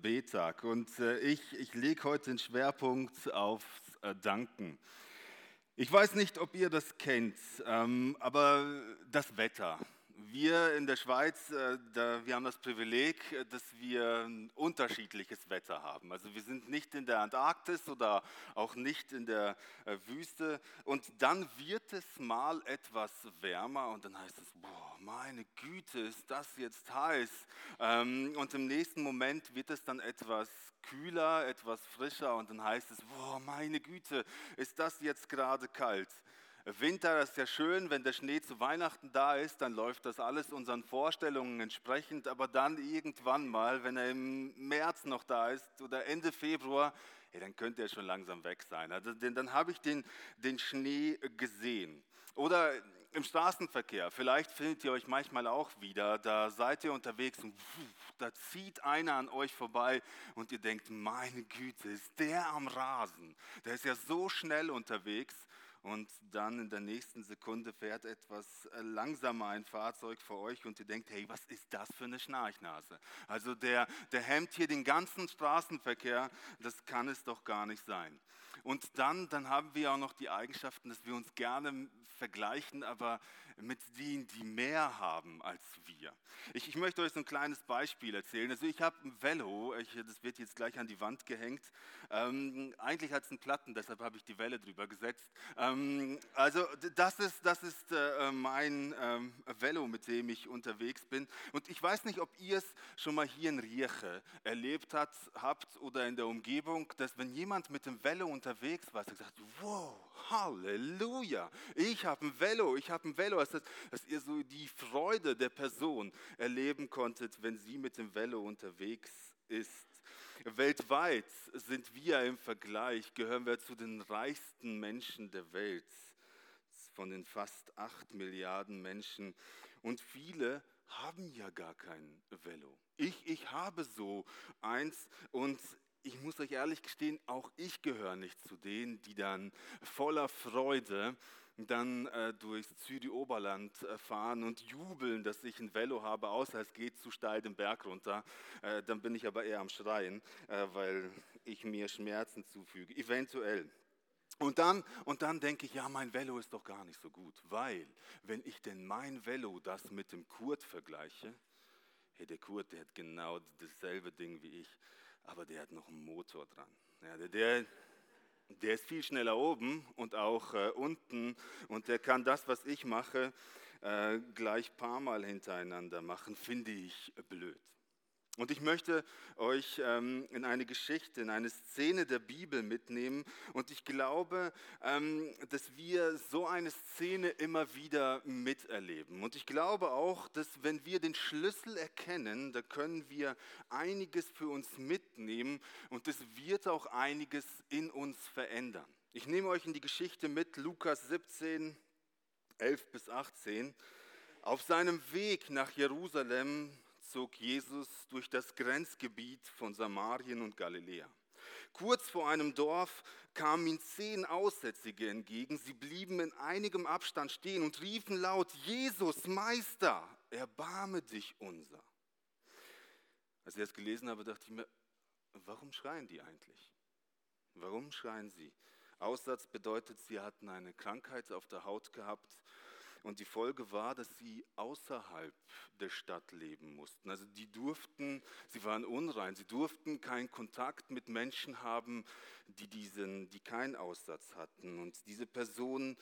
Betag. Und äh, ich, ich lege heute den Schwerpunkt aufs äh, Danken. Ich weiß nicht, ob ihr das kennt, ähm, aber das Wetter. Wir in der Schweiz, äh, wir haben das Privileg, äh, dass wir ein unterschiedliches Wetter haben. Also wir sind nicht in der Antarktis oder auch nicht in der äh, Wüste. Und dann wird es mal etwas wärmer und dann heißt es, boah, meine Güte, ist das jetzt heiß. Ähm, und im nächsten Moment wird es dann etwas kühler, etwas frischer und dann heißt es, boah, meine Güte, ist das jetzt gerade kalt. Winter ist ja schön, wenn der Schnee zu Weihnachten da ist, dann läuft das alles unseren Vorstellungen entsprechend, aber dann irgendwann mal, wenn er im März noch da ist oder Ende Februar, ja, dann könnte er schon langsam weg sein. Also, denn dann habe ich den, den Schnee gesehen. Oder im Straßenverkehr, vielleicht findet ihr euch manchmal auch wieder, da seid ihr unterwegs und da zieht einer an euch vorbei und ihr denkt, meine Güte, ist der am Rasen, der ist ja so schnell unterwegs und dann in der nächsten Sekunde fährt etwas äh, langsamer ein Fahrzeug vor euch und ihr denkt, hey, was ist das für eine Schnarchnase? Also der, der hemmt hier den ganzen Straßenverkehr, das kann es doch gar nicht sein. Und dann, dann haben wir auch noch die Eigenschaften, dass wir uns gerne vergleichen, aber mit denen, die mehr haben als wir. Ich, ich möchte euch so ein kleines Beispiel erzählen. Also ich habe ein Velo, ich, das wird jetzt gleich an die Wand gehängt. Ähm, eigentlich hat es einen Platten, deshalb habe ich die Welle drüber gesetzt. Ähm, also das ist, das ist äh, mein ähm, Velo, mit dem ich unterwegs bin. Und ich weiß nicht, ob ihr es schon mal hier in Rieche erlebt hat, habt oder in der Umgebung, dass wenn jemand mit dem Velo unterwegs war, sagt, wow, Halleluja, ich habe ein Velo, ich habe ein Velo. Also, dass ihr so die Freude der Person erleben konntet, wenn sie mit dem Velo unterwegs ist. Weltweit sind wir im Vergleich, gehören wir zu den reichsten Menschen der Welt, von den fast acht Milliarden Menschen. Und viele haben ja gar kein Velo. Ich, ich habe so eins und ich muss euch ehrlich gestehen, auch ich gehöre nicht zu denen, die dann voller Freude dann äh, durchs Zürich-Oberland äh, fahren und jubeln, dass ich ein Velo habe, außer es geht zu steil den Berg runter. Äh, dann bin ich aber eher am Schreien, äh, weil ich mir Schmerzen zufüge, eventuell. Und dann, und dann denke ich, ja, mein Velo ist doch gar nicht so gut, weil wenn ich denn mein Velo das mit dem Kurt vergleiche, hey, der Kurt, der hat genau dasselbe Ding wie ich, aber der hat noch einen Motor dran. Ja, der, der, der ist viel schneller oben und auch äh, unten und der kann das, was ich mache, äh, gleich paar Mal hintereinander machen, finde ich blöd. Und ich möchte euch ähm, in eine Geschichte, in eine Szene der Bibel mitnehmen. Und ich glaube, ähm, dass wir so eine Szene immer wieder miterleben. Und ich glaube auch, dass wenn wir den Schlüssel erkennen, da können wir einiges für uns mitnehmen und es wird auch einiges in uns verändern. Ich nehme euch in die Geschichte mit, Lukas 17, 11 bis 18. Auf seinem Weg nach Jerusalem zog Jesus durch das Grenzgebiet von Samarien und Galiläa. Kurz vor einem Dorf kamen ihm zehn Aussätzige entgegen. Sie blieben in einigem Abstand stehen und riefen laut, Jesus, Meister, erbarme dich unser. Als ich das gelesen habe, dachte ich mir, warum schreien die eigentlich? Warum schreien sie? Aussatz bedeutet, sie hatten eine Krankheit auf der Haut gehabt und die Folge war, dass sie außerhalb der Stadt leben mussten. Also die durften, sie waren unrein, sie durften keinen Kontakt mit Menschen haben, die, diesen, die keinen Aussatz hatten. Und diese Personen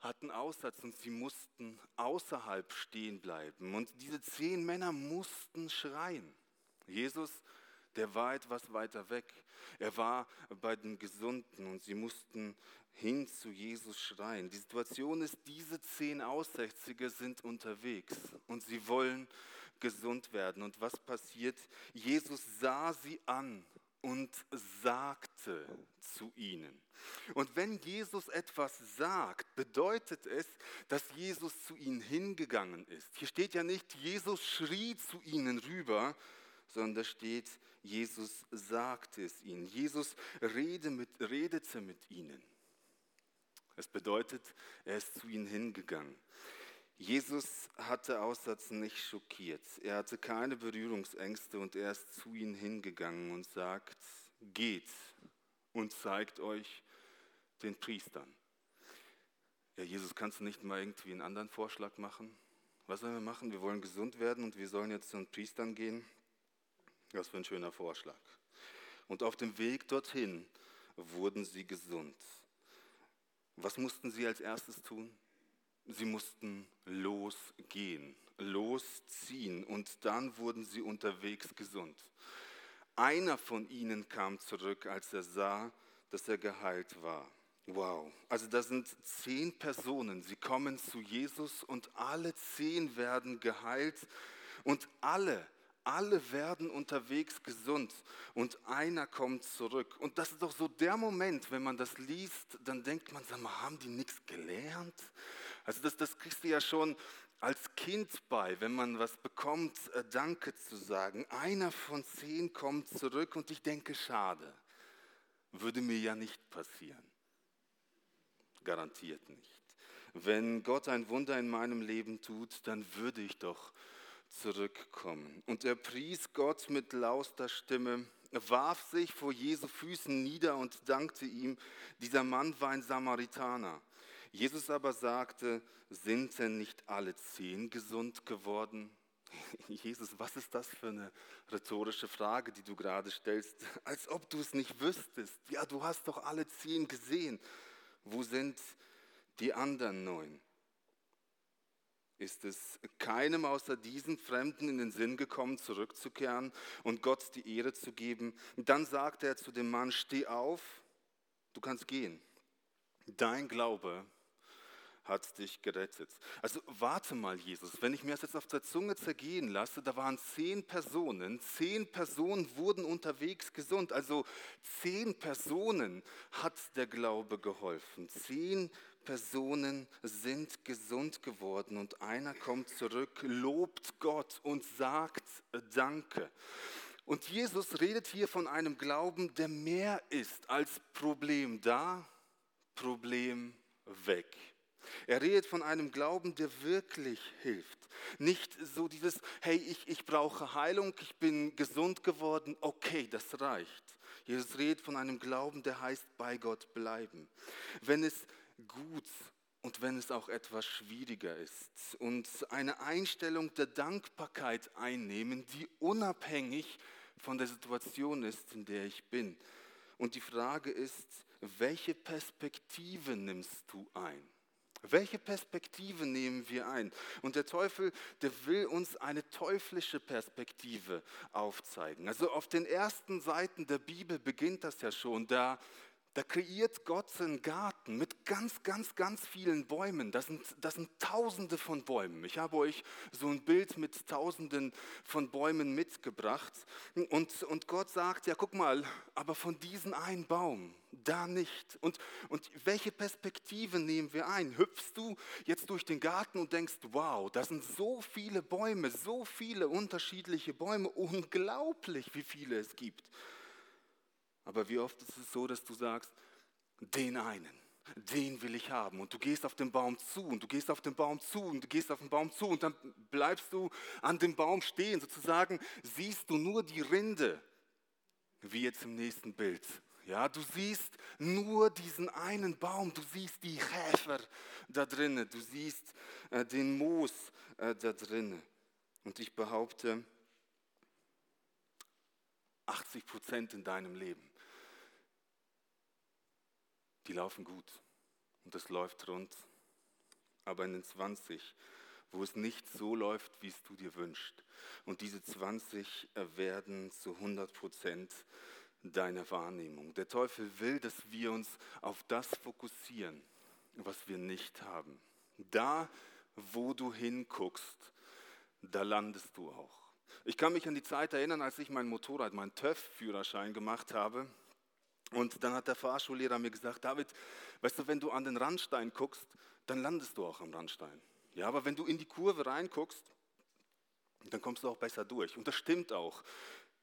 hatten Aussatz und sie mussten außerhalb stehen bleiben. Und diese zehn Männer mussten schreien. Jesus der war etwas weiter weg. Er war bei den Gesunden und sie mussten hin zu Jesus schreien. Die Situation ist, diese zehn Aussätzige sind unterwegs und sie wollen gesund werden. Und was passiert? Jesus sah sie an und sagte zu ihnen. Und wenn Jesus etwas sagt, bedeutet es, dass Jesus zu ihnen hingegangen ist. Hier steht ja nicht, Jesus schrie zu ihnen rüber, sondern da steht, Jesus sagte es ihnen. Jesus redete mit, redete mit ihnen. Es bedeutet, er ist zu ihnen hingegangen. Jesus hatte Aussatz nicht schockiert. Er hatte keine Berührungsängste und er ist zu ihnen hingegangen und sagt, geht und zeigt euch den Priestern. Ja, Jesus, kannst du nicht mal irgendwie einen anderen Vorschlag machen? Was sollen wir machen? Wir wollen gesund werden und wir sollen jetzt zu den Priestern gehen. Was für ein schöner Vorschlag. Und auf dem Weg dorthin wurden sie gesund. Was mussten sie als erstes tun? Sie mussten losgehen, losziehen und dann wurden sie unterwegs gesund. Einer von ihnen kam zurück, als er sah, dass er geheilt war. Wow, also da sind zehn Personen, sie kommen zu Jesus und alle zehn werden geheilt und alle alle werden unterwegs gesund und einer kommt zurück. Und das ist doch so der Moment, wenn man das liest, dann denkt man, sag mal, haben die nichts gelernt? Also das, das kriegst du ja schon als Kind bei, wenn man was bekommt, äh, Danke zu sagen. Einer von zehn kommt zurück und ich denke, schade, würde mir ja nicht passieren. Garantiert nicht. Wenn Gott ein Wunder in meinem Leben tut, dann würde ich doch zurückkommen. Und er pries Gott mit lauter Stimme, warf sich vor Jesu Füßen nieder und dankte ihm. Dieser Mann war ein Samaritaner. Jesus aber sagte, sind denn nicht alle zehn gesund geworden? Jesus, was ist das für eine rhetorische Frage, die du gerade stellst? Als ob du es nicht wüsstest. Ja, du hast doch alle zehn gesehen. Wo sind die anderen neun? Ist es keinem außer diesen Fremden in den Sinn gekommen, zurückzukehren und Gott die Ehre zu geben. dann sagte er zu dem Mann, steh auf, du kannst gehen. Dein Glaube hat dich gerettet. Also warte mal, Jesus, wenn ich mir das jetzt auf der Zunge zergehen lasse, da waren zehn Personen, zehn Personen wurden unterwegs gesund. Also zehn Personen hat der Glaube geholfen. Zehn Personen sind gesund geworden und einer kommt zurück, lobt Gott und sagt Danke. Und Jesus redet hier von einem Glauben, der mehr ist als Problem da, Problem weg. Er redet von einem Glauben, der wirklich hilft. Nicht so dieses, hey, ich, ich brauche Heilung, ich bin gesund geworden, okay, das reicht. Jesus redet von einem Glauben, der heißt, bei Gott bleiben. Wenn es gut und wenn es auch etwas schwieriger ist. Und eine Einstellung der Dankbarkeit einnehmen, die unabhängig von der Situation ist, in der ich bin. Und die Frage ist, welche Perspektive nimmst du ein? Welche Perspektive nehmen wir ein? Und der Teufel, der will uns eine teuflische Perspektive aufzeigen. Also auf den ersten Seiten der Bibel beginnt das ja schon. Da da kreiert Gott einen Garten mit ganz, ganz, ganz vielen Bäumen. Das sind, das sind Tausende von Bäumen. Ich habe euch so ein Bild mit Tausenden von Bäumen mitgebracht. Und, und Gott sagt, ja, guck mal, aber von diesen einen Baum, da nicht. Und, und welche Perspektive nehmen wir ein? Hüpfst du jetzt durch den Garten und denkst, wow, da sind so viele Bäume, so viele unterschiedliche Bäume, unglaublich, wie viele es gibt. Aber wie oft ist es so, dass du sagst, den einen, den will ich haben. Und du gehst auf den Baum zu und du gehst auf den Baum zu und du gehst auf den Baum zu und dann bleibst du an dem Baum stehen. Sozusagen siehst du nur die Rinde, wie jetzt im nächsten Bild. Ja, du siehst nur diesen einen Baum, du siehst die Häfer da drinnen, du siehst äh, den Moos äh, da drinnen. Und ich behaupte, 80 Prozent in deinem Leben die laufen gut und es läuft rund. Aber in den 20, wo es nicht so läuft, wie es du dir wünschst, und diese 20 werden zu 100 Prozent deiner Wahrnehmung. Der Teufel will, dass wir uns auf das fokussieren, was wir nicht haben. Da, wo du hinguckst, da landest du auch. Ich kann mich an die Zeit erinnern, als ich mein Motorrad, meinen TÜV-Führerschein gemacht habe. Und dann hat der Fahrschullehrer mir gesagt, David, weißt du, wenn du an den Randstein guckst, dann landest du auch am Randstein. Ja, aber wenn du in die Kurve reinguckst, dann kommst du auch besser durch. Und das stimmt auch.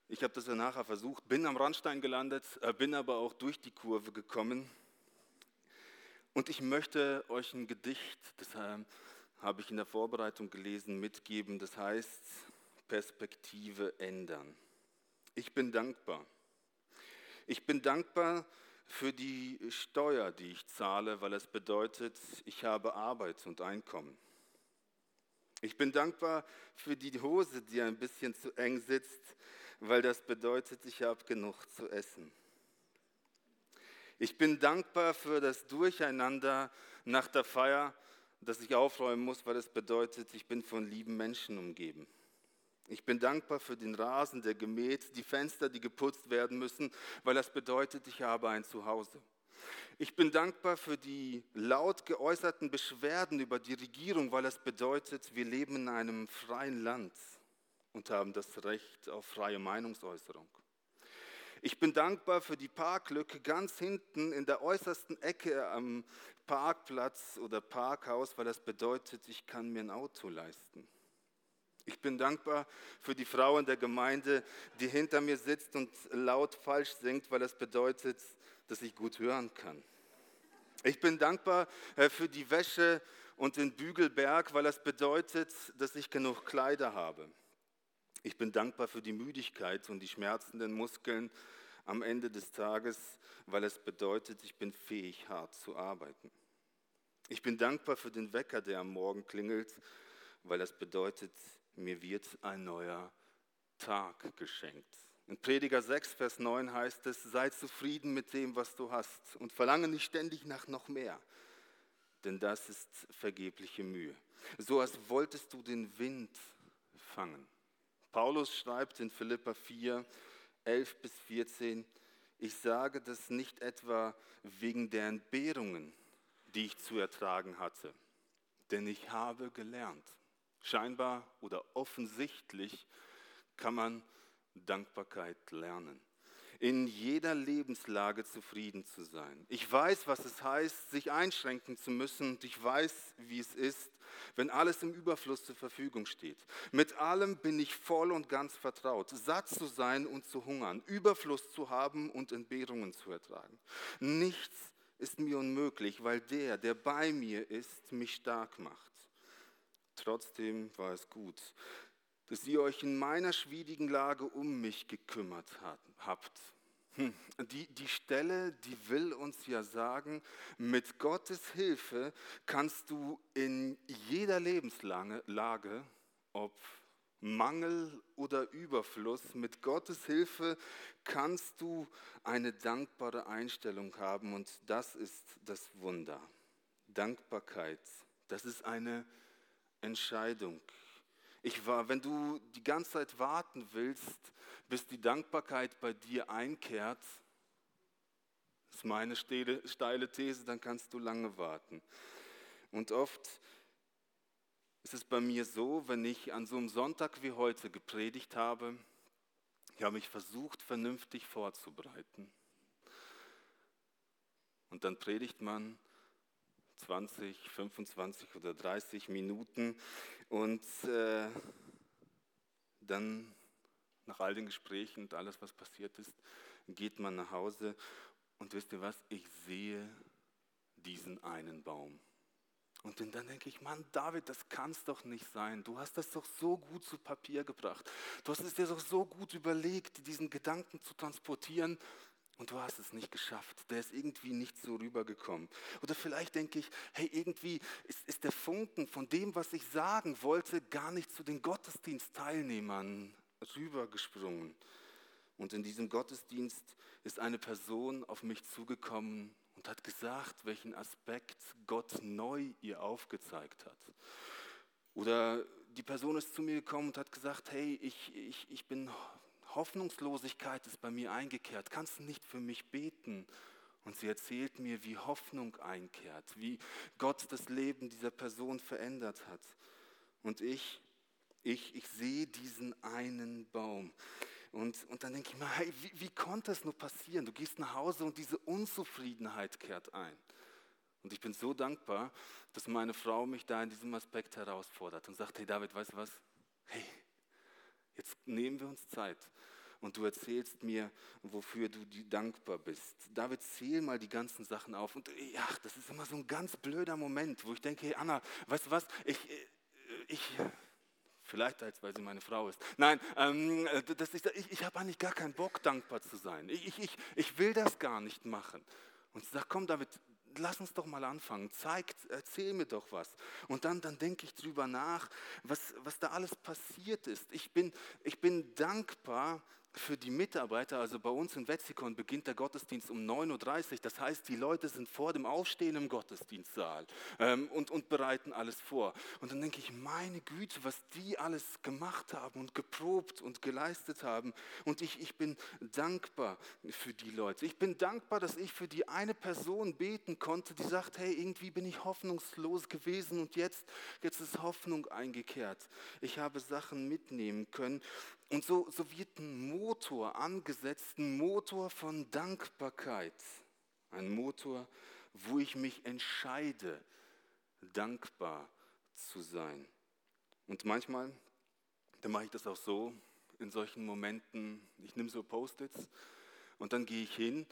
Ich habe das ja nachher versucht, bin am Randstein gelandet, äh, bin aber auch durch die Kurve gekommen. Und ich möchte euch ein Gedicht, das habe ich in der Vorbereitung gelesen, mitgeben. Das heißt, Perspektive ändern. Ich bin dankbar. Ich bin dankbar für die Steuer, die ich zahle, weil es bedeutet, ich habe Arbeit und Einkommen. Ich bin dankbar für die Hose, die ein bisschen zu eng sitzt, weil das bedeutet, ich habe genug zu essen. Ich bin dankbar für das Durcheinander nach der Feier, das ich aufräumen muss, weil es bedeutet, ich bin von lieben Menschen umgeben. Ich bin dankbar für den Rasen, der gemäht, die Fenster, die geputzt werden müssen, weil das bedeutet, ich habe ein Zuhause. Ich bin dankbar für die laut geäußerten Beschwerden über die Regierung, weil das bedeutet, wir leben in einem freien Land und haben das Recht auf freie Meinungsäußerung. Ich bin dankbar für die Parklücke ganz hinten in der äußersten Ecke am Parkplatz oder Parkhaus, weil das bedeutet, ich kann mir ein Auto leisten. Ich bin dankbar für die Frau in der Gemeinde, die hinter mir sitzt und laut falsch singt, weil das bedeutet, dass ich gut hören kann. Ich bin dankbar äh, für die Wäsche und den Bügelberg, weil das bedeutet, dass ich genug Kleider habe. Ich bin dankbar für die Müdigkeit und die schmerzenden Muskeln am Ende des Tages, weil es bedeutet, ich bin fähig, hart zu arbeiten. Ich bin dankbar für den Wecker, der am Morgen klingelt, weil das bedeutet, mir wird ein neuer Tag geschenkt. In Prediger 6, Vers 9 heißt es, sei zufrieden mit dem, was du hast und verlange nicht ständig nach noch mehr, denn das ist vergebliche Mühe. So als wolltest du den Wind fangen. Paulus schreibt in Philippa 4, 11 bis 14, ich sage das nicht etwa wegen der Entbehrungen, die ich zu ertragen hatte, denn ich habe gelernt. Scheinbar oder offensichtlich kann man Dankbarkeit lernen. In jeder Lebenslage zufrieden zu sein. Ich weiß, was es heißt, sich einschränken zu müssen. Und ich weiß, wie es ist, wenn alles im Überfluss zur Verfügung steht. Mit allem bin ich voll und ganz vertraut. Satt zu sein und zu hungern, Überfluss zu haben und Entbehrungen zu ertragen. Nichts ist mir unmöglich, weil der, der bei mir ist, mich stark macht. Trotzdem war es gut, dass ihr euch in meiner schwierigen Lage um mich gekümmert habt. Hm, die, die Stelle, die will uns ja sagen, mit Gottes Hilfe kannst du in jeder Lebenslage, ob Mangel oder Überfluss, mit Gottes Hilfe kannst du eine dankbare Einstellung haben und das ist das Wunder. Dankbarkeit, das ist eine Entscheidung. Ich war, wenn du die ganze Zeit warten willst, bis die Dankbarkeit bei dir einkehrt, ist meine steile These, dann kannst du lange warten. Und oft ist es bei mir so, wenn ich an so einem Sonntag wie heute gepredigt habe, ich habe mich versucht, vernünftig vorzubereiten. Und dann predigt man 20, 25 oder 30 Minuten und äh, dann nach all den Gesprächen und alles, was passiert ist, geht man nach Hause und wisst ihr was, ich sehe diesen einen Baum. Und dann denke ich, Mann, David, das kann es doch nicht sein. Du hast das doch so gut zu Papier gebracht. Du hast es dir doch so gut überlegt, diesen Gedanken zu transportieren. Und du hast es nicht geschafft. Der ist irgendwie nicht so rübergekommen. Oder vielleicht denke ich, hey, irgendwie ist, ist der Funken von dem, was ich sagen wollte, gar nicht zu den Gottesdienstteilnehmern rübergesprungen. Und in diesem Gottesdienst ist eine Person auf mich zugekommen und hat gesagt, welchen Aspekt Gott neu ihr aufgezeigt hat. Oder die Person ist zu mir gekommen und hat gesagt, hey, ich, ich, ich bin Hoffnungslosigkeit ist bei mir eingekehrt. Kannst du nicht für mich beten? Und sie erzählt mir, wie Hoffnung einkehrt, wie Gott das Leben dieser Person verändert hat. Und ich, ich, ich sehe diesen einen Baum. Und, und dann denke ich mir, hey, wie, wie konnte es nur passieren? Du gehst nach Hause und diese Unzufriedenheit kehrt ein. Und ich bin so dankbar, dass meine Frau mich da in diesem Aspekt herausfordert und sagt, hey David, weißt du was? Hey, jetzt nehmen wir uns Zeit und du erzählst mir, wofür du dankbar bist. David, zähl mal die ganzen Sachen auf. Und ja, das ist immer so ein ganz blöder Moment, wo ich denke, hey Anna, weißt du was, ich, ich, vielleicht als weil sie meine Frau ist. Nein, ähm, das, ich, ich, ich habe eigentlich gar keinen Bock, dankbar zu sein. Ich, ich, ich will das gar nicht machen. Und sie sagt, komm David, lass uns doch mal anfangen, zeig, erzähl mir doch was. Und dann, dann denke ich drüber nach, was, was da alles passiert ist. Ich bin, ich bin dankbar für die Mitarbeiter, also bei uns in Wetzikon beginnt der Gottesdienst um 9.30 Uhr. Das heißt, die Leute sind vor dem Aufstehen im Gottesdienstsaal ähm, und, und bereiten alles vor. Und dann denke ich, meine Güte, was die alles gemacht haben und geprobt und geleistet haben. Und ich, ich bin dankbar für die Leute. Ich bin dankbar, dass ich für die eine Person beten konnte, die sagt, hey, irgendwie bin ich hoffnungslos gewesen und jetzt, jetzt ist Hoffnung eingekehrt. Ich habe Sachen mitnehmen können und so, so wird ein Motor angesetzt, ein Motor von Dankbarkeit. Ein Motor, wo ich mich entscheide, dankbar zu sein. Und manchmal, da mache ich das auch so, in solchen Momenten, ich nehme so Post-its und dann gehe ich hin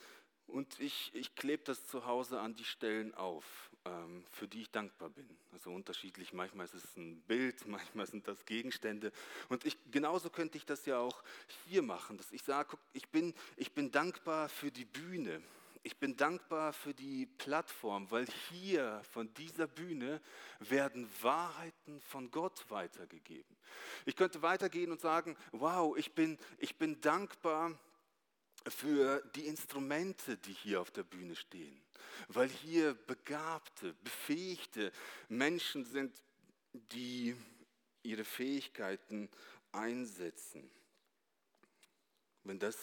und ich, ich klebe das zu Hause an die Stellen auf, ähm, für die ich dankbar bin. Also unterschiedlich, manchmal ist es ein Bild, manchmal sind das Gegenstände. Und ich, genauso könnte ich das ja auch hier machen, dass ich sage, ich bin, ich bin dankbar für die Bühne. Ich bin dankbar für die Plattform, weil hier von dieser Bühne werden Wahrheiten von Gott weitergegeben. Ich könnte weitergehen und sagen, wow, ich bin, ich bin dankbar für die Instrumente, die hier auf der Bühne stehen, weil hier begabte, befähigte Menschen sind, die ihre Fähigkeiten einsetzen. Wenn, das,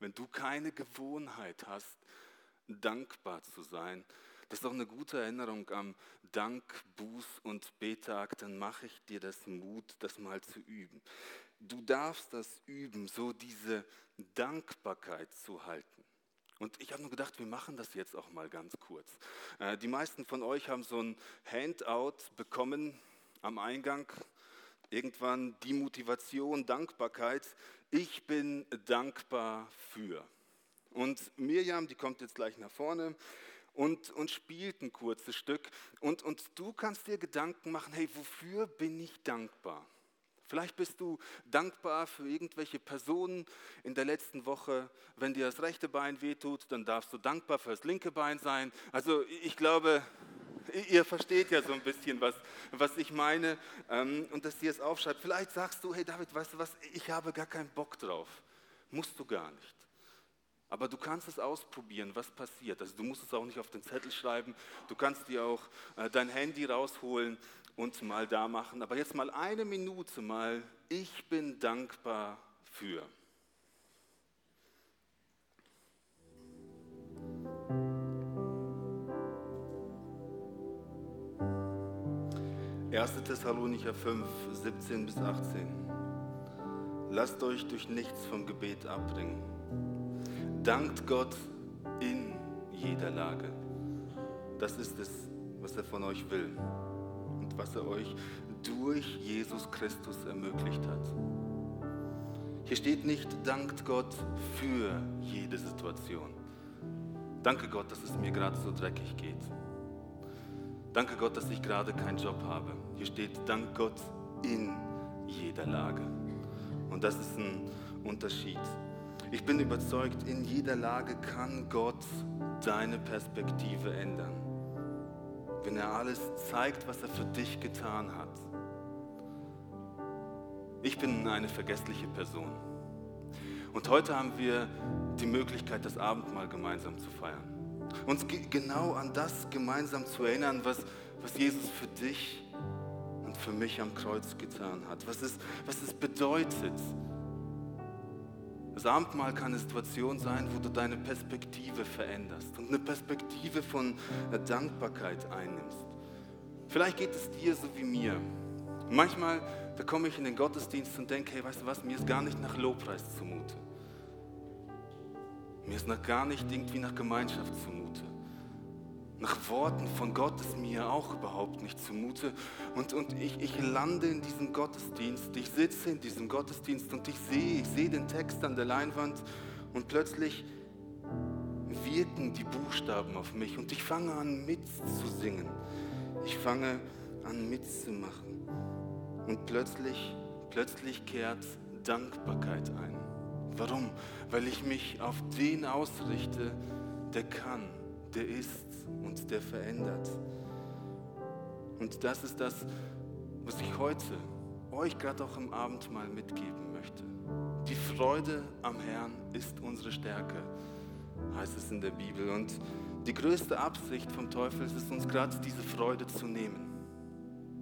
wenn du keine Gewohnheit hast, dankbar zu sein, das ist doch eine gute Erinnerung am Dank, Buß und Betag, dann mache ich dir das Mut, das mal zu üben. Du darfst das üben, so diese Dankbarkeit zu halten. Und ich habe nur gedacht, wir machen das jetzt auch mal ganz kurz. Äh, die meisten von euch haben so ein Handout bekommen am Eingang. Irgendwann die Motivation, Dankbarkeit. Ich bin dankbar für. Und Mirjam, die kommt jetzt gleich nach vorne und, und spielt ein kurzes Stück. Und, und du kannst dir Gedanken machen, hey, wofür bin ich dankbar? Vielleicht bist du dankbar für irgendwelche Personen in der letzten Woche. Wenn dir das rechte Bein wehtut, dann darfst du dankbar für das linke Bein sein. Also ich glaube, ihr versteht ja so ein bisschen, was, was ich meine ähm, und dass ihr es aufschreibt. Vielleicht sagst du, hey David, weißt du was, ich habe gar keinen Bock drauf. Musst du gar nicht. Aber du kannst es ausprobieren, was passiert. Also du musst es auch nicht auf den Zettel schreiben. Du kannst dir auch äh, dein Handy rausholen und mal da machen. Aber jetzt mal eine Minute mal, ich bin dankbar für. Erste Thessalonicher 5, 17 bis 18. Lasst euch durch nichts vom Gebet abbringen. Dankt Gott in jeder Lage. Das ist es, was er von euch will was er euch durch Jesus Christus ermöglicht hat. Hier steht nicht, dankt Gott für jede Situation. Danke Gott, dass es mir gerade so dreckig geht. Danke Gott, dass ich gerade keinen Job habe. Hier steht, dank Gott in jeder Lage. Und das ist ein Unterschied. Ich bin überzeugt, in jeder Lage kann Gott deine Perspektive ändern wenn er alles zeigt, was er für dich getan hat. Ich bin eine vergessliche Person. Und heute haben wir die Möglichkeit, das Abendmahl gemeinsam zu feiern. Uns genau an das gemeinsam zu erinnern, was, was Jesus für dich und für mich am Kreuz getan hat. Was es, was es bedeutet, das Abendmahl kann eine Situation sein, wo du deine Perspektive veränderst und eine Perspektive von Dankbarkeit einnimmst. Vielleicht geht es dir so wie mir. Manchmal, da komme ich in den Gottesdienst und denke, hey, weißt du was, mir ist gar nicht nach Lobpreis zumute. Mir ist nach gar nicht irgendwie nach Gemeinschaft zumute. Nach Worten von Gott ist mir auch überhaupt nicht zumute. Und, und ich, ich lande in diesem Gottesdienst, ich sitze in diesem Gottesdienst und ich sehe, ich sehe den Text an der Leinwand und plötzlich wirken die Buchstaben auf mich und ich fange an mitzusingen. Ich fange an mitzumachen. Und plötzlich, plötzlich kehrt Dankbarkeit ein. Warum? Weil ich mich auf den ausrichte, der kann, der ist und der verändert. Und das ist das, was ich heute euch gerade auch im Abendmahl mitgeben möchte. Die Freude am Herrn ist unsere Stärke, heißt es in der Bibel. Und die größte Absicht vom Teufel ist es, uns gerade diese Freude zu nehmen.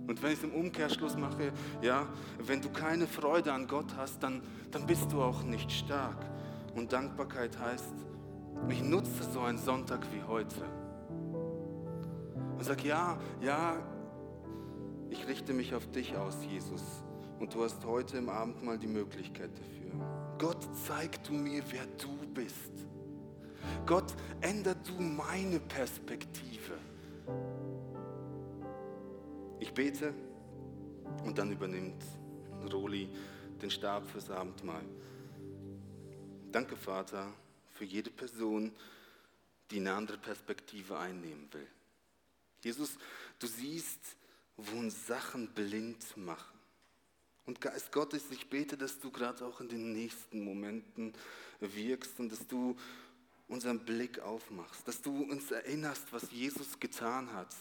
Und wenn ich es im Umkehrschluss mache, ja, wenn du keine Freude an Gott hast, dann, dann bist du auch nicht stark. Und Dankbarkeit heißt, ich nutze so einen Sonntag wie heute und sag, ja, ja, ich richte mich auf dich aus, Jesus. Und du hast heute im Abend mal die Möglichkeit dafür. Gott, zeig du mir, wer du bist. Gott, änder du meine Perspektive. Ich bete und dann übernimmt Roli den Stab fürs Abendmahl. Danke, Vater, für jede Person, die eine andere Perspektive einnehmen will. Jesus, du siehst, wo uns Sachen blind machen. Und Geist Gottes, ich bete, dass du gerade auch in den nächsten Momenten wirkst und dass du unseren Blick aufmachst, dass du uns erinnerst, was Jesus getan hat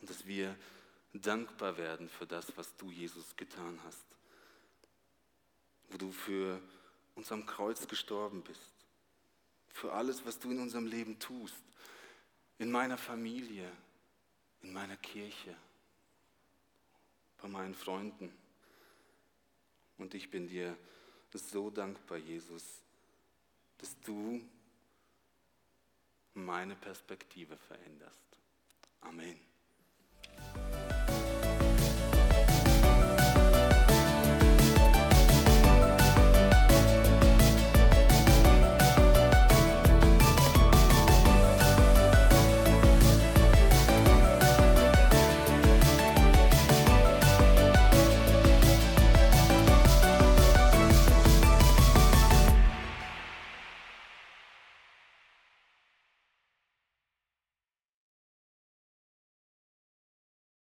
und dass wir dankbar werden für das, was du, Jesus, getan hast, wo du für uns am Kreuz gestorben bist, für alles, was du in unserem Leben tust in meiner Familie, in meiner Kirche, bei meinen Freunden. Und ich bin dir so dankbar, Jesus, dass du meine Perspektive veränderst. Amen.